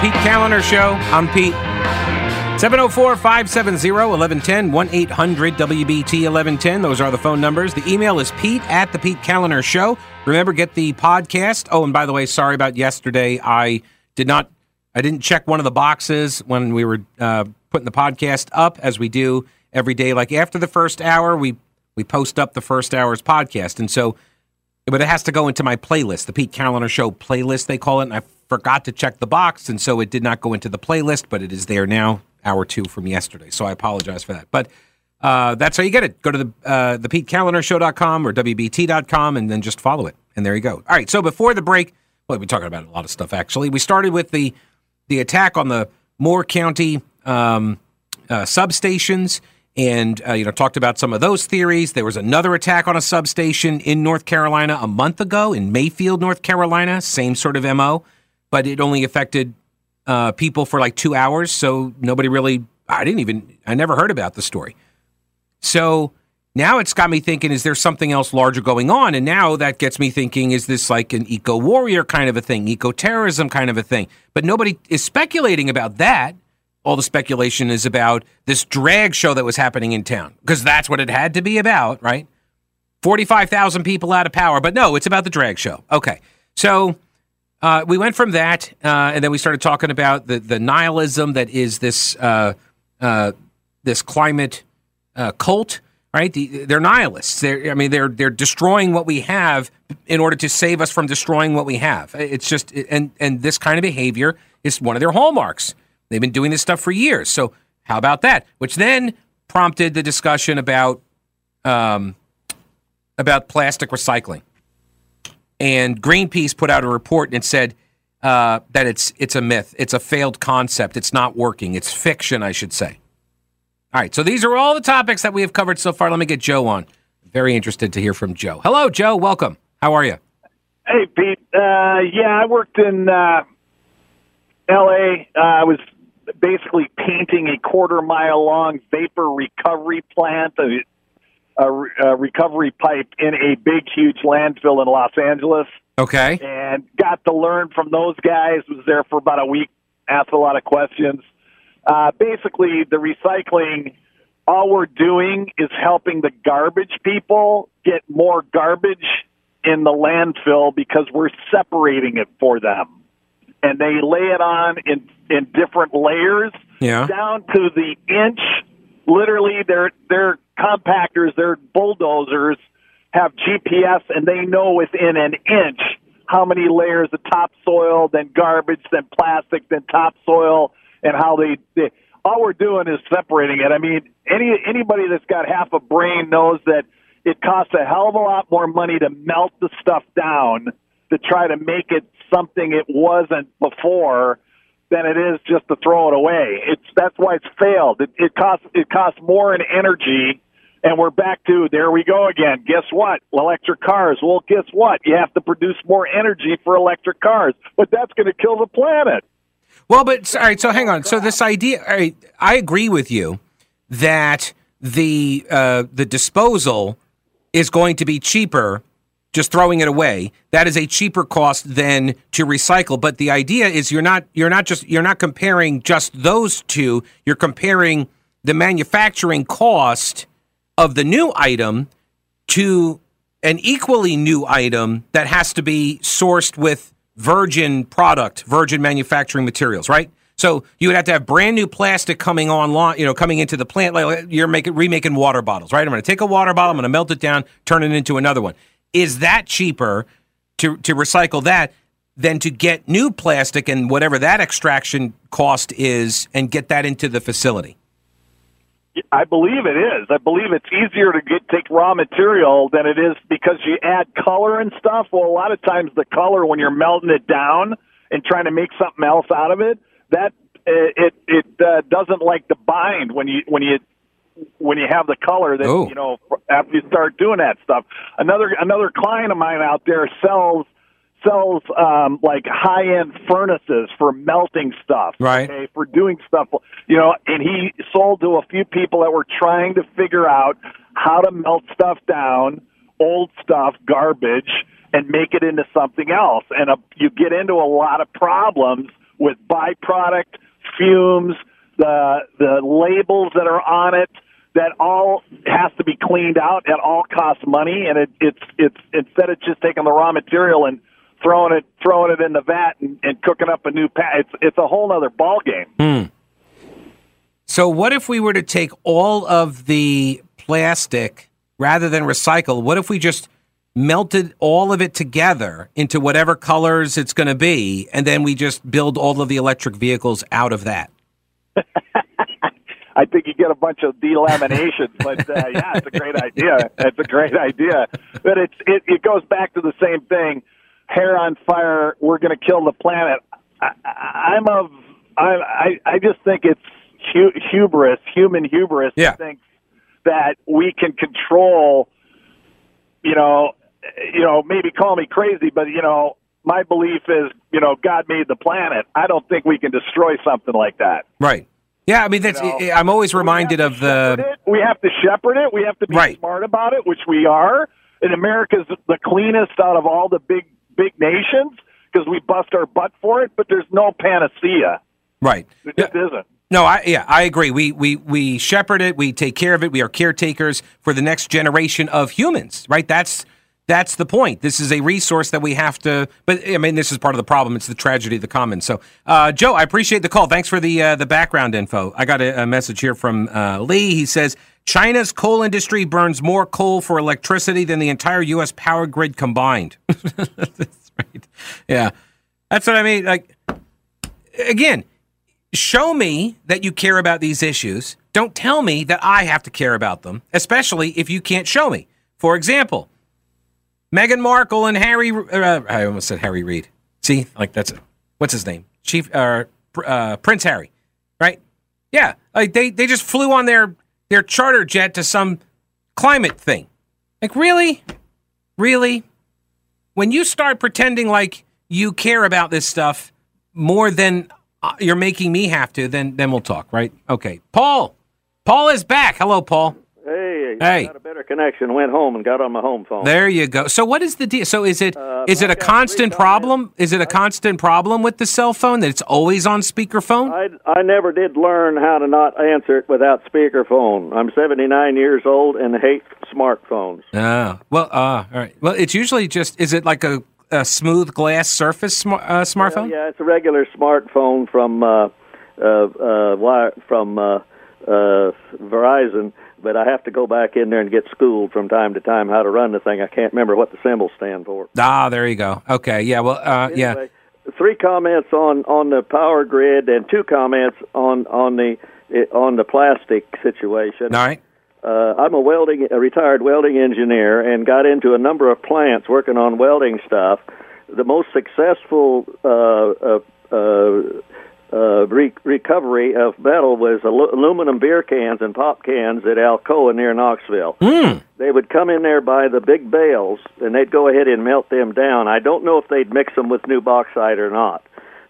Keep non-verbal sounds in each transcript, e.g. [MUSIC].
Pete Kaliner Show. I'm Pete. 704 570 1110 1 800 WBT 1110. Those are the phone numbers. The email is Pete at the Pete Kaliner Show. Remember, get the podcast. Oh, and by the way, sorry about yesterday. I did not, I didn't check one of the boxes when we were uh, putting the podcast up, as we do every day. Like after the first hour, we we post up the first hour's podcast, and so, but it has to go into my playlist, the Pete Kaliner Show playlist, they call it. And I forgot to check the box, and so it did not go into the playlist, but it is there now hour two from yesterday. So I apologize for that. But uh, that's how you get it. Go to the uh, the PeteKalinershow.com or WBT.com and then just follow it. And there you go. All right. So before the break, well, we're talking about a lot of stuff actually. We started with the the attack on the Moore County um, uh, substations and uh, you know talked about some of those theories. There was another attack on a substation in North Carolina a month ago in Maysville, North Carolina. Same sort of mo, but it only affected uh, people for like two hours. So nobody really, I didn't even, I never heard about the story. So now it's got me thinking, is there something else larger going on? And now that gets me thinking, is this like an eco warrior kind of a thing, eco terrorism kind of a thing? But nobody is speculating about that. All the speculation is about this drag show that was happening in town because that's what it had to be about, right? 45,000 people out of power. But no, it's about the drag show. Okay. So uh, we went from that, uh, and then we started talking about the, the nihilism that is this uh, uh this climate uh, cult. Right? The, they're nihilists. They're, I mean, they're they're destroying what we have in order to save us from destroying what we have. It's just and and this kind of behavior is one of their hallmarks. They've been doing this stuff for years. So how about that? Which then prompted the discussion about um, about plastic recycling and Greenpeace put out a report and said uh, that it's it's a myth, it's a failed concept, it's not working, it's fiction, I should say. All right, so these are all the topics that we have covered so far. Let me get Joe on. Very interested to hear from Joe. Hello, Joe. Welcome. How are you? Hey, Pete. Uh, yeah, I worked in uh, L.A. Uh, I was basically painting a quarter mile long vapor recovery plant a, a recovery pipe in a big, huge landfill in Los Angeles. Okay. And got to learn from those guys. Was there for about a week. Asked a lot of questions. Uh, basically, the recycling. All we're doing is helping the garbage people get more garbage in the landfill because we're separating it for them, and they lay it on in in different layers, yeah. down to the inch. Literally, they're they're compactors, their bulldozers have GPS and they know within an inch how many layers of topsoil, then garbage, then plastic, then topsoil, and how they, they all we're doing is separating it. I mean, any anybody that's got half a brain knows that it costs a hell of a lot more money to melt the stuff down to try to make it something it wasn't before than it is just to throw it away. It's that's why it's failed. It, it costs it costs more in energy and we're back to there we go again. Guess what? Electric cars. Well, guess what? You have to produce more energy for electric cars, but that's going to kill the planet. Well, but all right. So hang on. So this idea, right, I agree with you that the uh, the disposal is going to be cheaper. Just throwing it away that is a cheaper cost than to recycle. But the idea is you're not you're not just you're not comparing just those two. You're comparing the manufacturing cost of the new item to an equally new item that has to be sourced with virgin product, virgin manufacturing materials, right? So you would have to have brand new plastic coming online, you know, coming into the plant. Like you're making remaking water bottles, right? I'm going to take a water bottle, I'm going to melt it down, turn it into another one. Is that cheaper to to recycle that than to get new plastic and whatever that extraction cost is and get that into the facility? I believe it is. I believe it's easier to get take raw material than it is because you add color and stuff. Well, a lot of times the color when you're melting it down and trying to make something else out of it, that it it uh, doesn't like to bind when you when you when you have the color that you know after you start doing that stuff. Another another client of mine out there sells sells um, like high end furnaces for melting stuff, right? Okay, for doing stuff, you know. And he sold to a few people that were trying to figure out how to melt stuff down, old stuff, garbage, and make it into something else. And a, you get into a lot of problems with byproduct fumes, the the labels that are on it. That all has to be cleaned out. It all costs money, and it, it's it's instead of just taking the raw material and throwing it throwing it in the vat and, and cooking up a new pat. It's it's a whole other ball game. Hmm. So what if we were to take all of the plastic rather than recycle? What if we just melted all of it together into whatever colors it's going to be, and then we just build all of the electric vehicles out of that? [LAUGHS] I think you get a bunch of delaminations, but uh, yeah, it's a great idea. It's a great idea, but it's it, it goes back to the same thing. Hair on fire. We're going to kill the planet. I, I'm of. I I I just think it's hu- hubris, human hubris, Yeah. to think that we can control. You know, you know, maybe call me crazy, but you know, my belief is, you know, God made the planet. I don't think we can destroy something like that. Right. Yeah, I mean that's. know, I'm always reminded of the. it. We have to shepherd it. We have to be Right. smart about it, which we are. And America's the cleanest out of all the big big nations because we bust our butt for it. But there's no panacea. Right. There just isn't. No, I yeah, I agree. We we we shepherd it. We take care of it. We are caretakers for the next generation of humans. Right. That's that's the point. This is a resource that we have to. But I mean, this is part of the problem. It's the tragedy of the commons. So, uh, Joe, I appreciate the call. Thanks for the uh, the background info. I got a, a message here from uh, Lee. He says China's coal industry burns more coal for electricity than the entire U.S. power grid combined. [LAUGHS] that's right. Yeah, that's what I mean. Like again show me that you care about these issues. Don't tell me that I have to care about them, especially if you can't show me. For example, Meghan Markle and Harry. Uh, I almost said Harry Reid. See, like that's what's his name, Chief uh, uh, Prince Harry, right? Yeah, like they they just flew on their their charter jet to some climate thing. Like really, really, when you start pretending like you care about this stuff more than uh, you're making me have to, then then we'll talk, right? Okay, Paul. Paul is back. Hello, Paul. Hey, Hey. got a better connection. Went home and got on my home phone. There you go. So what is the deal? So is it is Uh, it a constant problem? Is it a constant problem with the cell phone that it's always on speakerphone? I I never did learn how to not answer it without speakerphone. I'm 79 years old and hate smartphones. Ah, well, uh, all right. Well, it's usually just is it like a, a smooth glass surface sm- uh, smartphone? Yeah, it's a regular smartphone from uh, uh, uh, wire, from uh, uh, Verizon, but I have to go back in there and get schooled from time to time how to run the thing. I can't remember what the symbols stand for. Ah, there you go. Okay, yeah. Well, uh, yeah. Three comments on on the power grid and two comments on on the on the plastic situation. All right. Uh, I'm a welding, a retired welding engineer, and got into a number of plants working on welding stuff. The most successful uh, uh, uh, uh, re- recovery of metal was alu- aluminum beer cans and pop cans at Alcoa near Knoxville. Mm. They would come in there by the big bales, and they'd go ahead and melt them down. I don't know if they'd mix them with new bauxite or not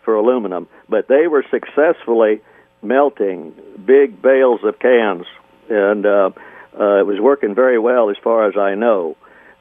for aluminum, but they were successfully melting big bales of cans, and uh, uh, it was working very well as far as I know.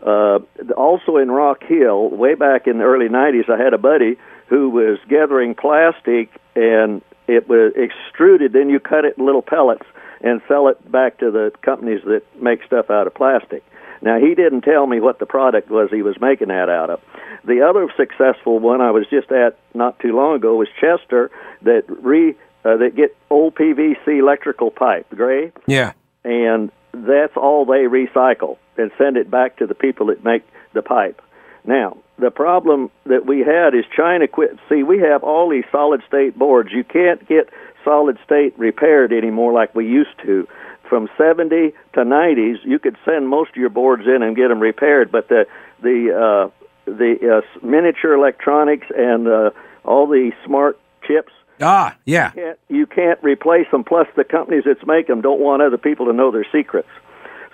Uh, also in Rock Hill, way back in the early 90s, I had a buddy who was gathering plastic and it was extruded. Then you cut it in little pellets and sell it back to the companies that make stuff out of plastic. Now he didn't tell me what the product was he was making that out of. The other successful one I was just at not too long ago was Chester that re uh, that get old PVC electrical pipe, gray, Yeah. and that's all they recycle and send it back to the people that make the pipe. Now, the problem that we had is China quit. See, we have all these solid state boards. You can't get solid state repaired anymore like we used to. From 70 to 90s, you could send most of your boards in and get them repaired, but the the uh, the uh, miniature electronics and uh, all the smart chips Ah, yeah. can't you can't replace them. Plus, the companies that's make them don't want other people to know their secrets.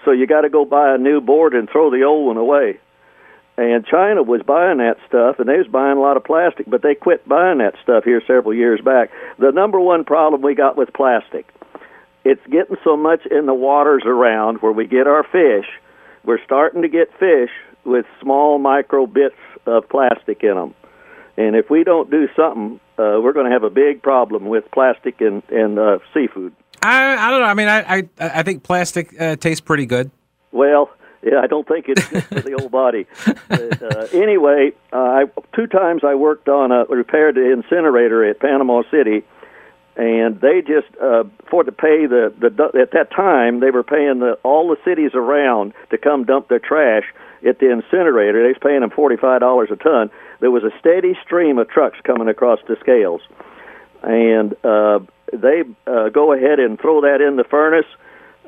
So you got to go buy a new board and throw the old one away. And China was buying that stuff, and they was buying a lot of plastic, but they quit buying that stuff here several years back. The number one problem we got with plastic, it's getting so much in the waters around where we get our fish. We're starting to get fish with small micro bits of plastic in them. And if we don't do something, uh, we're going to have a big problem with plastic and and uh, seafood. I, I don't know. I mean, I I, I think plastic uh, tastes pretty good. Well, yeah, I don't think it's good for the old body. But, uh, anyway, uh, I, two times I worked on a repaired incinerator at Panama City, and they just uh, for to pay the the at that time they were paying the all the cities around to come dump their trash at the incinerator. They was paying them forty five dollars a ton. There was a steady stream of trucks coming across the scales, and uh, they uh, go ahead and throw that in the furnace,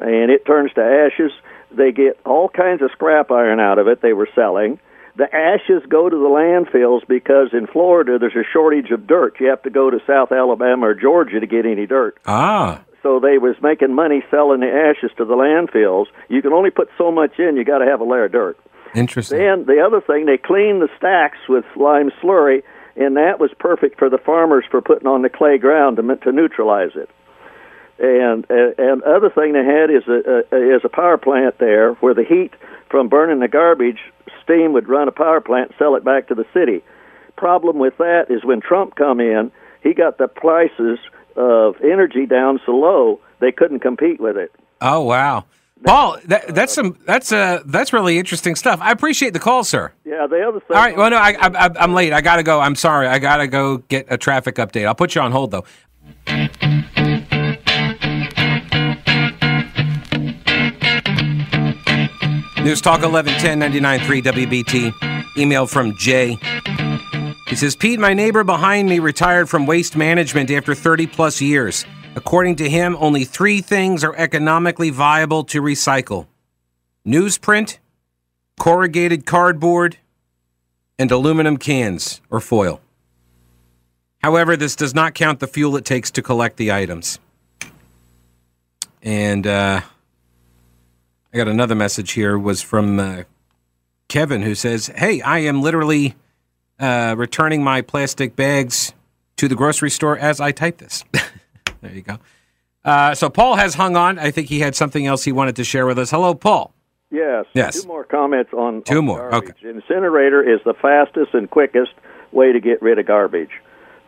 and it turns to ashes. They get all kinds of scrap iron out of it. They were selling. The ashes go to the landfills because in Florida there's a shortage of dirt. You have to go to South Alabama or Georgia to get any dirt. Ah. So they was making money selling the ashes to the landfills. You can only put so much in. You got to have a layer of dirt. Interesting. Then the other thing, they cleaned the stacks with lime slurry, and that was perfect for the farmers for putting on the clay ground to to neutralize it. And uh, and other thing they had is a, a is a power plant there where the heat from burning the garbage, steam would run a power plant, sell it back to the city. Problem with that is when Trump come in, he got the prices of energy down so low they couldn't compete with it. Oh wow. Paul, that, that's some that's uh that's really interesting stuff. I appreciate the call, sir. Yeah, the other thing. All right, well, no, I, I, I'm late. I gotta go. I'm sorry. I gotta go get a traffic update. I'll put you on hold though. News Talk 1110 99.3 WBT. Email from Jay. He says, Pete, my neighbor behind me retired from waste management after 30 plus years. According to him, only three things are economically viable to recycle newsprint, corrugated cardboard, and aluminum cans or foil. However, this does not count the fuel it takes to collect the items. And uh, I got another message here was from uh, Kevin who says, "Hey, I am literally uh, returning my plastic bags to the grocery store as I type this." [LAUGHS] there you go. Uh, so Paul has hung on. I think he had something else he wanted to share with us. Hello, Paul. Yes. Yes. Two more comments on two on more. Garbage. Okay. Incinerator is the fastest and quickest way to get rid of garbage,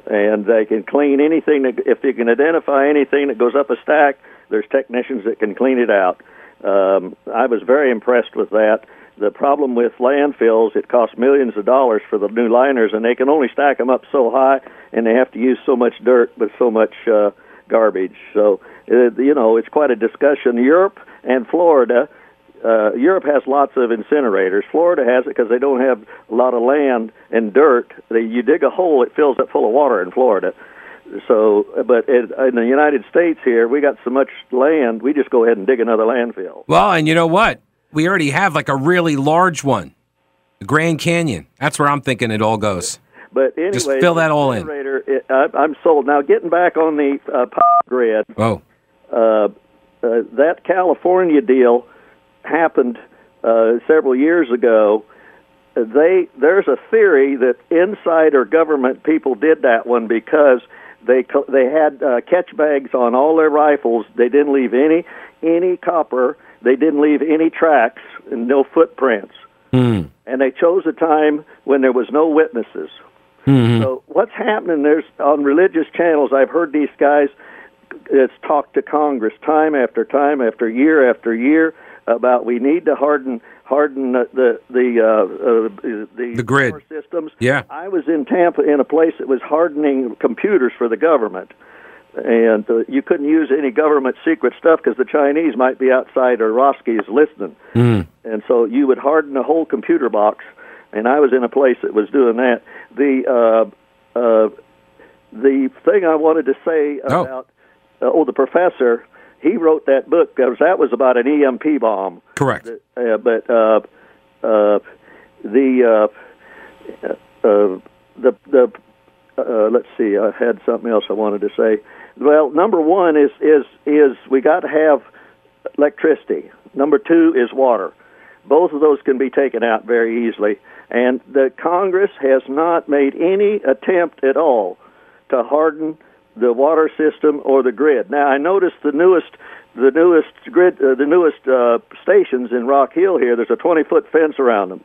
and they can clean anything that if you can identify anything that goes up a stack. There's technicians that can clean it out. Um, I was very impressed with that. The problem with landfills, it costs millions of dollars for the new liners, and they can only stack them up so high, and they have to use so much dirt with so much uh, garbage. So, uh, you know, it's quite a discussion. Europe and Florida, uh, Europe has lots of incinerators. Florida has it because they don't have a lot of land and dirt. They, you dig a hole, it fills up full of water in Florida. So, but in, in the United States here, we got so much land, we just go ahead and dig another landfill. Well, and you know what? We already have like a really large one, the Grand Canyon. That's where I'm thinking it all goes. But anyway, Just fill that all in. It, I, I'm sold. Now, getting back on the uh, power grid, Oh, uh, uh, that California deal happened uh, several years ago. They there's a theory that insider government people did that one because they co- they had uh, catch bags on all their rifles. They didn't leave any any copper. They didn't leave any tracks and no footprints. Hmm. And they chose a time when there was no witnesses. Mm-hmm. So what's happening? There's on religious channels. I've heard these guys. It's talked to Congress time after time after year after year about we need to harden harden the the the uh, uh, the, The grid. systems. Yeah. I was in Tampa in a place that was hardening computers for the government, and uh, you couldn't use any government secret stuff because the Chinese might be outside or Roski's listening, Hmm. and so you would harden the whole computer box. And I was in a place that was doing that. The uh, uh, the thing I wanted to say Oh. about uh, oh the professor he wrote that book because that was about an EMP bomb. correct. Uh, but uh, uh, the uh, uh, the the uh, let's see, I had something else I wanted to say. Well, number one is is is we got to have electricity. Number two is water. Both of those can be taken out very easily, and the Congress has not made any attempt at all to harden the water system or the grid. Now, I noticed the newest the newest grid uh, the newest uh, stations in Rock Hill here. There's a 20 foot fence around them.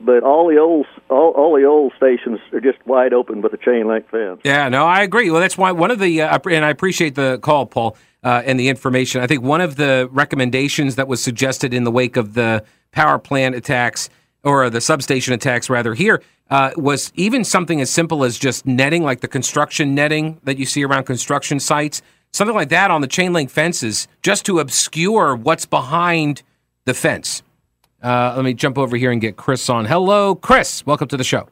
but all the old all, all the old stations are just wide open with a chain link fence. Yeah, no, I agree. Well, that's why one of the uh, and I appreciate the call, Paul, uh, and the information. I think one of the recommendations that was suggested in the wake of the power plant attacks or the substation attacks, rather here, uh, was even something as simple as just netting, like the construction netting that you see around construction sites, something like that on the chain link fences, just to obscure what's behind the fence. Uh, let me jump over here and get Chris on. Hello, Chris. Welcome to the show.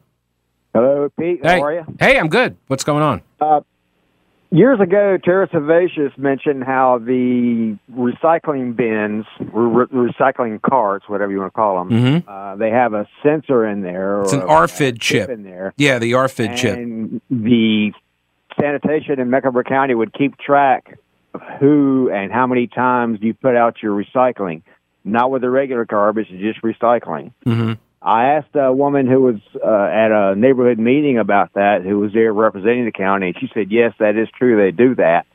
Hello, Pete. Hey. Are you? Hey, I'm good. What's going on? Uh, years ago, Tara Servatius mentioned how the recycling bins, re- recycling carts, whatever you want to call them, Mhm. uh, they have a sensor in there. It's an RFID chip. in there. Yeah, the RFID chip. And the sanitation in Mecklenburg County would keep track of who and how many times you put out your recycling. Not with the regular garbage, just recycling. hmm I asked a woman who was uh, at a neighborhood meeting about that, who was there representing the county, and she said, "Yes, that is true. They do that."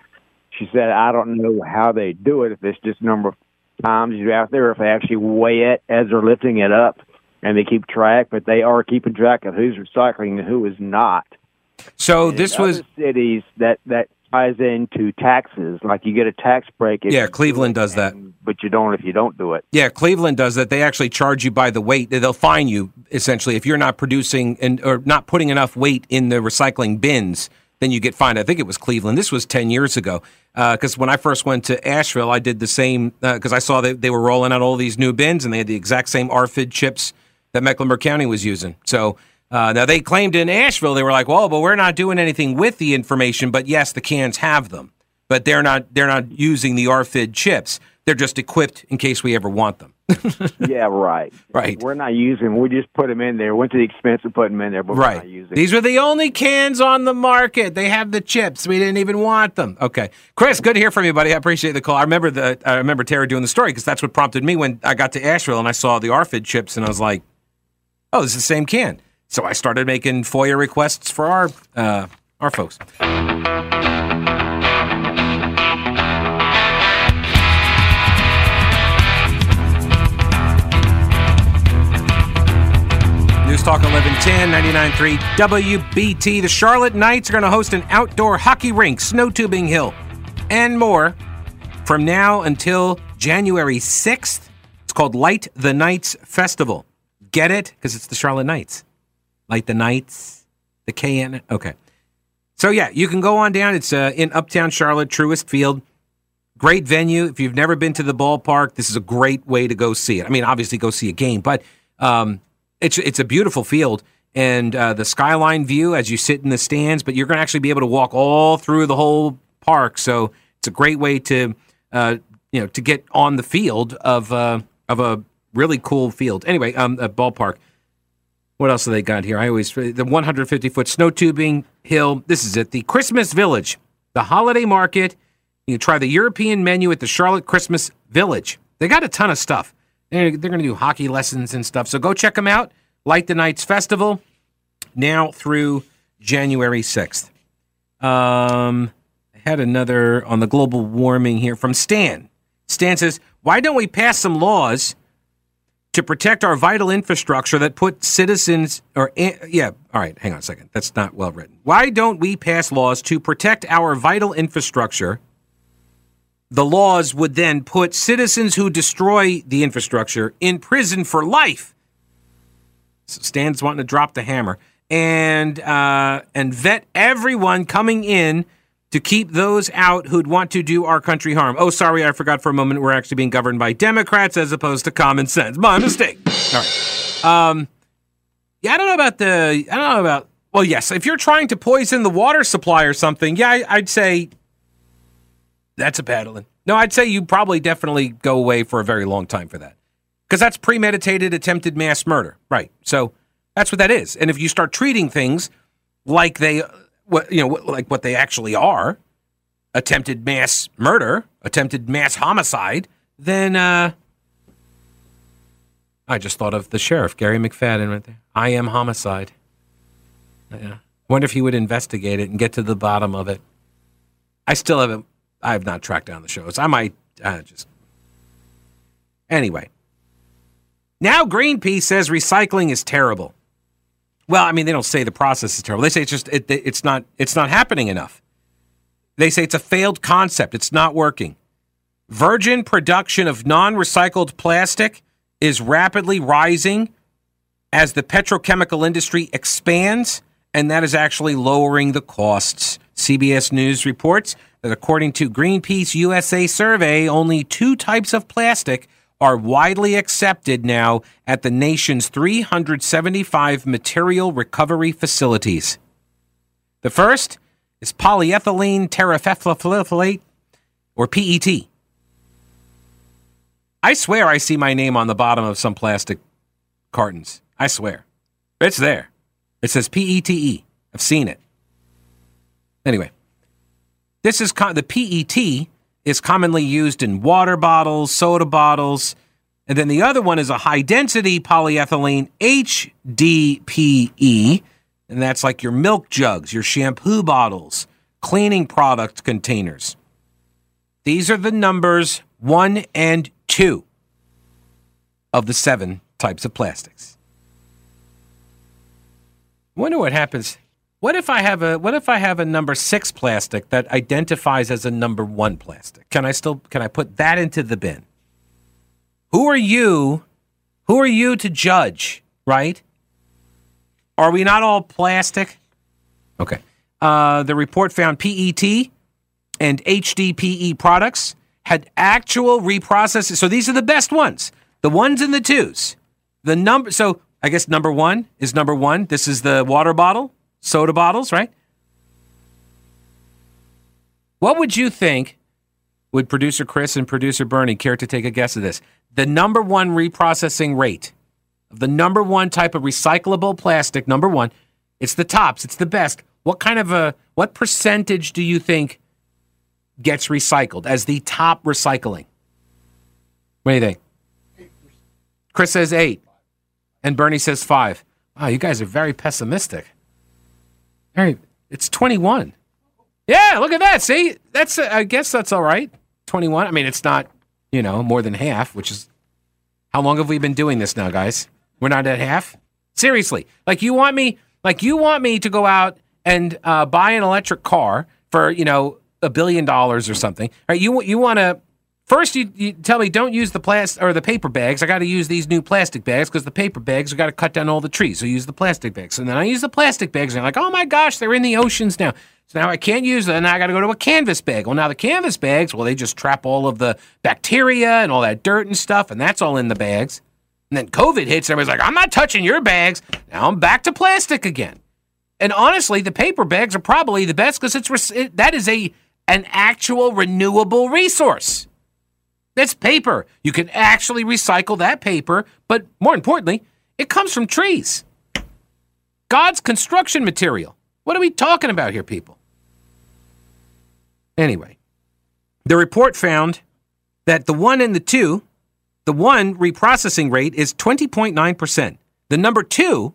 She said, "I don't know how they do it. If it's just number of times you're out there, if they actually weigh it as they're lifting it up, and they keep track, but they are keeping track of who's recycling and who is not." So In this was cities that that ties into taxes, like you get a tax break. if Yeah, you do Cleveland it, does that. and- but you don't if you don't do it. yeah, Cleveland does that. They actually charge you by the weight. They'll fine you essentially if you're not producing and or not putting enough weight in the recycling bins. Then you get fined. I think it was Cleveland. This was ten years ago. Uh, because when I first went to Asheville, I did the same. Uh, because I saw that they were rolling out all these new bins, and they had the exact same RFID chips that Mecklenburg County was using. So uh, now they claimed in Asheville they were like, "Well, but we're not doing anything with the information." But yes, the cans have them, but they're not. They're not using the RFID chips. They're just equipped in case we ever want them. [LAUGHS] yeah, right. Right. We're not using them. We just put them in there. Went to the expense of putting them in there, but we're not Right. using These were the only cans on the market. They have the chips. We didn't even want them. Okay, Chris, good to hear from you, buddy. I appreciate the call. I remember the. I remember Tara doing the story because that's what prompted me when I got to Asheville and I saw the RFID chips and I was like, "Oh, this is the same can." So I started making FOIA requests for our uh, our folks. News Talk 1110, 99.3 WBT. The Charlotte Knights are going to host an outdoor hockey rink, snow tubing hill, and more from now until January 6th. It's called Light the Knights Festival. Get it? Because it's the Charlotte Knights. Light the Knights, the KN. Okay. So, yeah, you can go on down. It's uh, in Uptown Charlotte, Truist Field. Great venue. If you've never been to the ballpark, this is a great way to go see it. I mean, obviously, go see a game, but um, it's it's a beautiful field and uh, the skyline view as you sit in the stands. But you're going to actually be able to walk all through the whole park, so it's a great way to uh, you know to get on the field of uh, of a really cool field. Anyway, um, a ballpark. What else have they got here? I always the 150 foot snow tubing hill. This is it. The Christmas Village, the holiday market. You can try the European menu at the Charlotte Christmas Village. They got a ton of stuff. They're, they're going to do hockey lessons and stuff. So go check them out. Light the Knights Festival now through January 6th. Um, I had another on the global warming here from Stan. Stan says, Why don't we pass some laws to protect our vital infrastructure that put citizens or eh, yeah all right hang on a second. That's not well written. Why don't we pass laws to protect our vital infrastructure? The laws would then put citizens who destroy the infrastructure in prison for life. So stan's wanting to drop the hammer. And uh, and vet everyone coming in to keep those out who'd want to do our country harm. Oh, sorry, I forgot for a moment. We're actually being governed by Democrats as opposed to common sense. My mistake. All right. Um, yeah, I don't know about the. I don't know about. Well, yes, if you're trying to poison the water supply or something, yeah, I, I'd say that's a paddling. No, I'd say you probably definitely go away for a very long time for that because that's premeditated attempted mass murder, right? So that's what that is. And if you start treating things like they what you know what, like what they actually are attempted mass murder attempted mass homicide then uh i just thought of the sheriff Garry McFadden right there. I am homicide. Yeah. Wonder if he would investigate it and get to the bottom of it. I still haven't i have not tracked down the shows. I might uh, just anyway. Now Greenpeace says recycling is terrible. Well, I mean, they don't say the process is terrible. They say it's just it, it's not it's not happening enough. They say it's a failed concept. It's not working. Virgin production of non-recycled plastic is rapidly rising as the petrochemical industry expands, and that is actually lowering the costs. CBS News reports that according to Greenpeace USA survey, only two types of plastic are widely accepted now at the nation's 375 material recovery facilities. The first is polyethylene terephthalate, or PET. I swear I see my name on the bottom of some plastic cartons. I swear. It's there. It says PETE. I've seen it. Anyway, this is the PET is commonly used in water bottles, soda bottles, and then the other one is a high density polyethylene HDPE, and that's like your milk jugs, your shampoo bottles, cleaning product containers. These are the numbers 1 and 2 of the seven types of plastics. Wonder what happens what if I have a what if I have a number 6 plastic that identifies as a number 1 plastic? Can I still can I put that into the bin? Who are you? Who are you to judge, right? Are we not all plastic? Okay. Uh, the report found PET and HDPE products had actual reprocessing. So these are the best ones. The ones and the twos. The number so I guess number 1 is number 1. This is the water bottle soda bottles, right? What would you think? Would producer Chris and producer Bernie care to take a guess at this? The number one reprocessing rate of the number one type of recyclable plastic, number one, it's the tops, it's the best. What kind of a what percentage do you think gets recycled as the top recycling? What do you think? Chris says eight, and Bernie says five. Wow, you guys are very pessimistic. All right, it's 21. Yeah, look at that. See, that's uh, I guess that's all right. 21. I mean, it's not, you know, more than half, which is how long have we been doing this now, guys? We're not at half. Seriously, like you want me, like you want me to go out and uh, buy an electric car for you know a billion dollars or something, right? You you want to First, you, you tell me don't use the plastic or the paper bags. I got to use these new plastic bags because the paper bags I got to cut down all the trees. So use the plastic bags. And then I use the plastic bags, and I'm like, oh my gosh, they're in the oceans now. So now I can't use them. And I got to go to a canvas bag. Well, now the canvas bags, well, they just trap all of the bacteria and all that dirt and stuff, and that's all in the bags. And then COVID hits, and everybody's like, I'm not touching your bags. Now I'm back to plastic again. And honestly, the paper bags are probably the best because it's it, that is a an actual renewable resource. That's paper. You can actually recycle that paper, but more importantly, it comes from trees. God's construction material. What are we talking about here, people? Anyway, the report found that the one and the two, the one reprocessing rate is 20.9%. The number two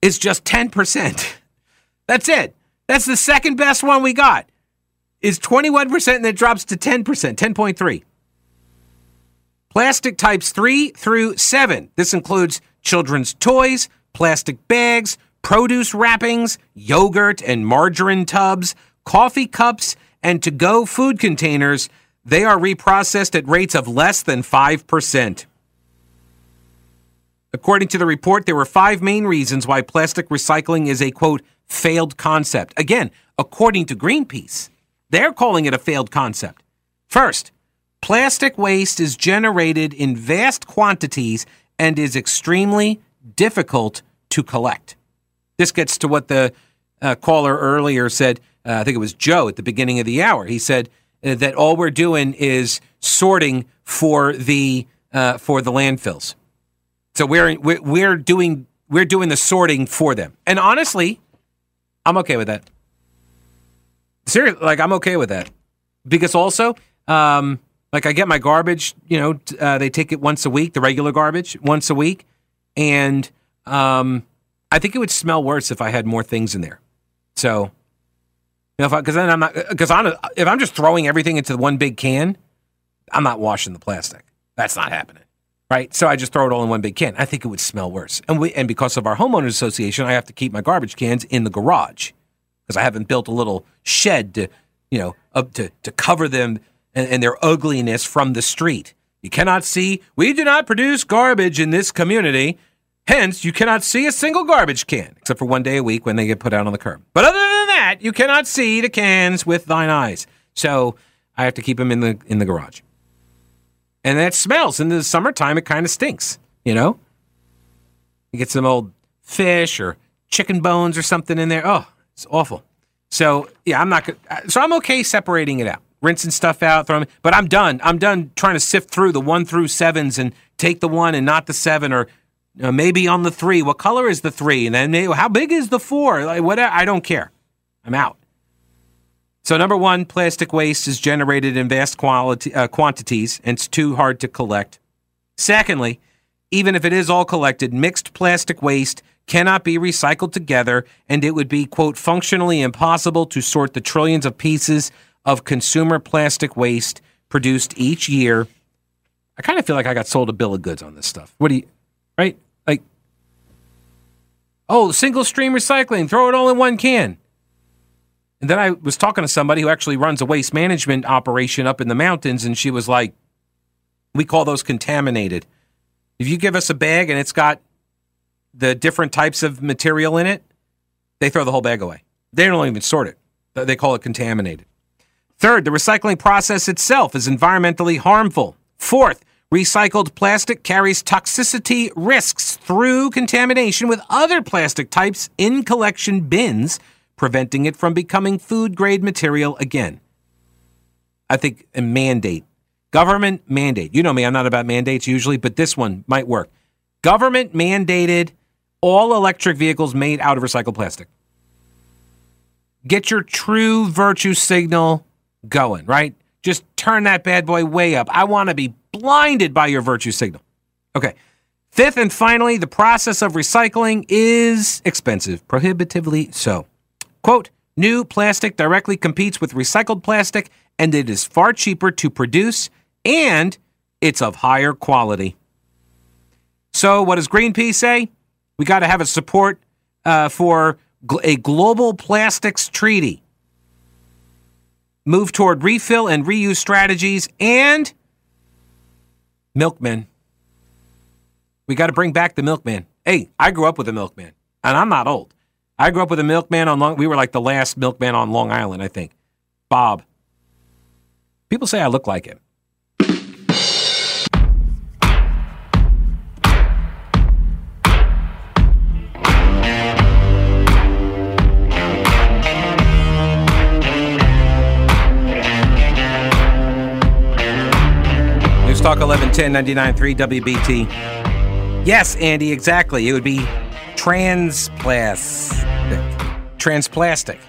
is just 10%. [LAUGHS] That's it. That's the second best one we got. Is 21% and it drops to 10%, 10.3. Plastic types 3 through 7. This includes children's toys, plastic bags, produce wrappings, yogurt and margarine tubs, coffee cups, and to go food containers. They are reprocessed at rates of less than 5%. According to the report, there were five main reasons why plastic recycling is a quote, failed concept. Again, according to Greenpeace, they're calling it a failed concept. First, Plastic waste is generated in vast quantities and is extremely difficult to collect. This gets to what the uh, caller earlier said. Uh, I think it was Joe at the beginning of the hour. He said uh, that all we're doing is sorting for the uh, for the landfills. So we're, we're doing we're doing the sorting for them. And honestly, I'm okay with that. Seriously, like I'm okay with that because also um, like I get my garbage, you know, uh, they take it once a week, the regular garbage once a week, and um, I think it would smell worse if I had more things in there. So, you know, because then I'm not because I'm if I'm just throwing everything into the one big can, I'm not washing the plastic. That's not happening. right? So I just throw it all in one big can. I think it would smell worse. And we and because of our homeowners association, I have to keep my garbage cans in the garage because I haven't built a little shed to, you know, up to to cover them and, and their ugliness from the street. You cannot see. We do not produce garbage in this community. Hence, you cannot see a single garbage can, except for one day a week when they get put out on the curb. But other than that, you cannot see the cans with thine eyes. So I have to keep them in the in the garage. And that smells. In the summertime, it kind of stinks. You know, you get some old fish or chicken bones or something in there. Oh, it's awful. So yeah, I'm not. Uh, so I'm okay separating it out, rinsing stuff out, throwing. But I'm done. I'm done trying to sift through the one through sevens and take the one and not the seven or uh, maybe on the three. What color is the three? And then how big is the four? Like whatever. I don't care. I'm out. So number one, plastic waste is generated in vast quality, uh, quantities and it's too hard to collect. Secondly, even if it is all collected, mixed plastic waste cannot be recycled together, and it would be, quote, functionally impossible to sort the trillions of pieces of consumer plastic waste produced each year. I kind of feel like I got sold a bill of goods on this stuff. What do you, right? Like, oh, single stream recycling, throw it all in one can. And then I was talking to somebody who actually runs a waste management operation up in the mountains, and she was like, we call those contaminated. If you give us a bag and it's got the different types of material in it, they throw the whole bag away. They don't even sort it. They call it contaminated. Third, the recycling process itself is environmentally harmful. Fourth, recycled plastic carries toxicity risks through contamination with other plastic types in collection bins, preventing it from becoming food grade material again. I think a mandate, government mandate. You know me, I'm not about mandates usually, but this one might work. Government mandated all electric vehicles made out of recycled plastic. Get your true virtue signal going, right? Just turn that bad boy way up. I want to be blinded by your virtue signal. Okay. Fifth and finally, the process of recycling is expensive, prohibitively so. Quote, new plastic directly competes with recycled plastic, and it is far cheaper to produce, and it's of higher quality. So, what does Greenpeace say? We got to have a support uh, for gl- a global plastics treaty. Move toward refill and reuse strategies and milkmen. We got to bring back the milkman. Hey, I grew up with a milkman, and I'm not old. I grew up with a milkman on Long. We were like the last milkman on Long Island, I think. Bob. People say I look like him. Talk 1110 99.3 WBT. Yes, Andy, exactly. It would be transplastic. Transplastic.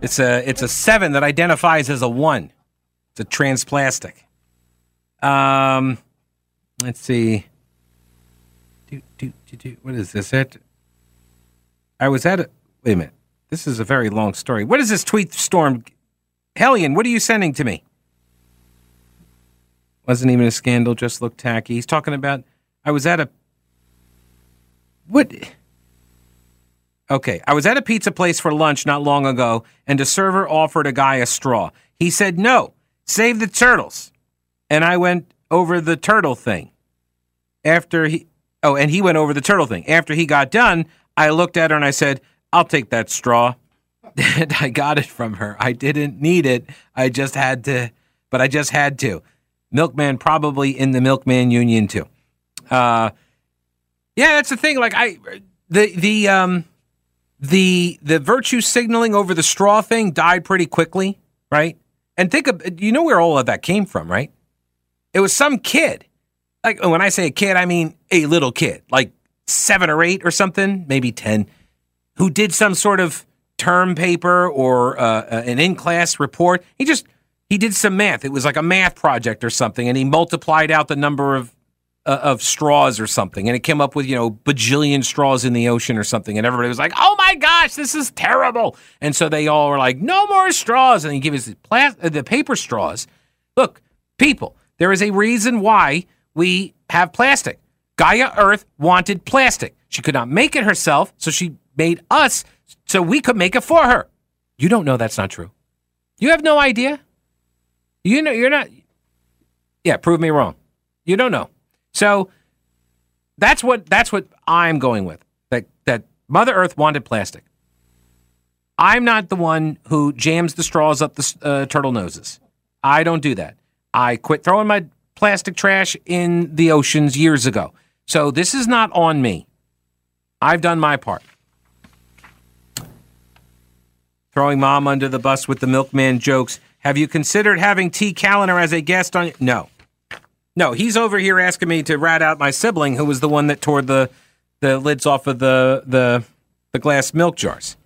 It's a it's a seven that identifies as a one. It's a transplastic. Um, let's see. Do, do, do, do. What is this? It. I was at a. Wait a minute. This is a very long story. What is this tweet storm? Hellion, what are you sending to me? Wasn't even a scandal, just looked tacky. He's talking about I was at a what Okay, I was at a pizza place for lunch not long ago and a server offered a guy a straw. He said, "No, save the turtles." And I went over the turtle thing. After he Oh, and he went over the turtle thing. After he got done, I looked at her and I said, "I'll take that straw." [LAUGHS] And I got it from her. I didn't need it. I just had to, but I just had to. Milkman probably in the milkman union too. Uh, yeah, that's the thing. Like I, the the um, the the virtue signaling over the straw thing died pretty quickly, right? And think of you know where all of that came from, right? It was some kid. Like when I say a kid, I mean a little kid, like seven or eight or something, maybe ten, who did some sort of term paper or uh, an in class report. He just he did some math. It was like a math project or something, and he multiplied out the number of uh, of straws or something, and it came up with you know bajillion straws in the ocean or something, and everybody was like, "Oh my gosh, this is terrible!" And so they all were like, "No more straws," and he gave us the, plas- uh, the paper straws. Look, people, there is a reason why we have plastic. Gaia Earth wanted plastic. She could not make it herself, so she made us so we could make it for her. You don't know that's not true. You have no idea. You know you're not. Yeah, prove me wrong. You don't know. So that's what that's what I'm going with. That that Mother Earth wanted plastic. I'm not the one who jams the straws up the uh, turtle noses. I don't do that. I quit throwing my plastic trash in the oceans years ago. So this is not on me. I've done my part. Throwing mom under the bus with the milkman jokes. Have you considered having T. Callender as a guest on? No. No, he's over here asking me to rat out my sibling who was the one that tore the the lids off of the the the glass milk jars.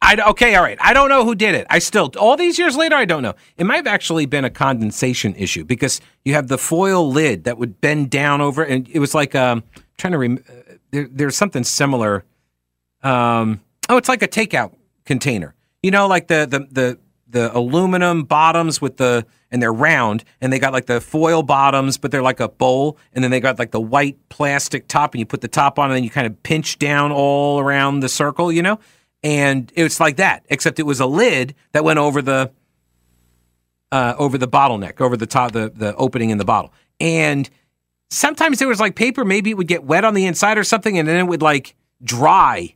I okay, all right. I don't know who did it. I still all these years later, I don't know. It might have actually been a condensation issue because you have the foil lid that would bend down over, and it was like um, I'm trying to rem- uh, there, there's something similar. Um, oh, it's like a takeout container. You know, like the the the the aluminum bottoms with the and they're round and they got like the foil bottoms, but they're like a bowl, and then they got like the white plastic top, and you put the top on, and then you kind of pinch down all around the circle. You know and it's like that, except it was a lid that went over the uh, over the bottleneck, over the top, the the opening in the bottle, and sometimes there was like paper, maybe it would get wet on the inside or something, and then it would like dry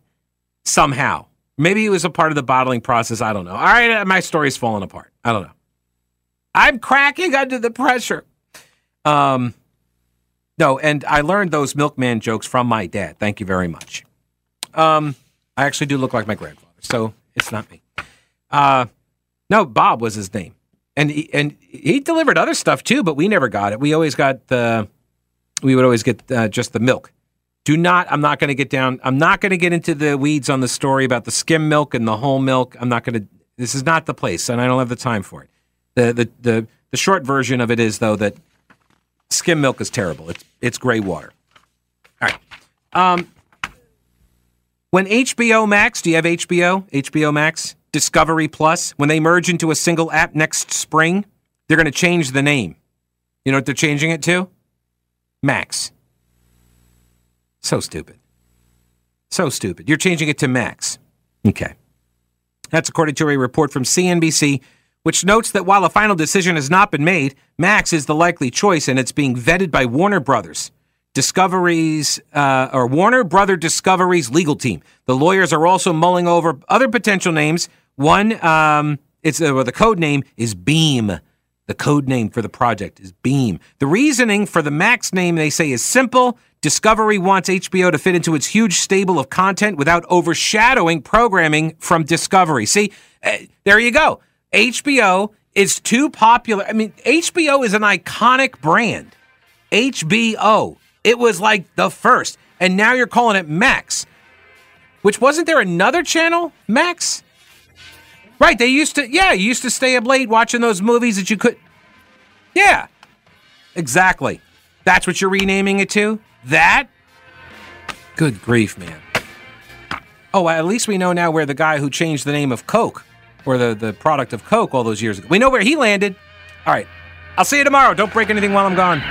somehow. Maybe it was a part of the bottling process. I don't know. All right, uh, my story's falling apart. I don't know. I'm cracking under the pressure. Um, no, and I learned those milkman jokes from my dad. Thank you very much. Um, I actually do look like my grandfather, so it's not me. Uh, no, Bob was his name, and he, and he delivered other stuff too, but we never got it. We always got the, we would always get uh, just the milk. Do not. I'm not going to get down. I'm not going to get into the weeds on the story about the skim milk and the whole milk. I'm not going to. This is not the place, and I don't have the time for it. The the the the short version of it is though that skim milk is terrible. It's it's gray water. All right. Um, when HBO Max, do you have HBO? HBO Max? Discovery Plus, when they merge into a single app next spring, they're going to change the name. You know what they're changing it to? Max. So stupid. So stupid. You're changing it to Max. Okay. That's according to a report from CNBC, which notes that while a final decision has not been made, Max is the likely choice and it's being vetted by Warner Brothers. Discovery's uh, or Warner Brother Discovery's legal team. The lawyers are also mulling over other potential names. One, um, it's uh, well, the code name is Beam. The code name for the project is Beam. The reasoning for the Max name they say is simple. Discovery wants HBO to fit into its huge stable of content without overshadowing programming from Discovery. See, uh, there you go. HBO is too popular. I mean, HBO is an iconic brand. HBO. It was like the first. And now you're calling it Max. Which wasn't there another channel, Max? Right, they used to yeah, you used to stay up late watching those movies that you could Yeah. Exactly. That's what you're renaming it to? That? Good grief, man. Oh, at least we know now where the guy who changed the name of Coke or the, the product of Coke all those years ago. We know where he landed. All right. I'll see you tomorrow. Don't break anything while I'm gone.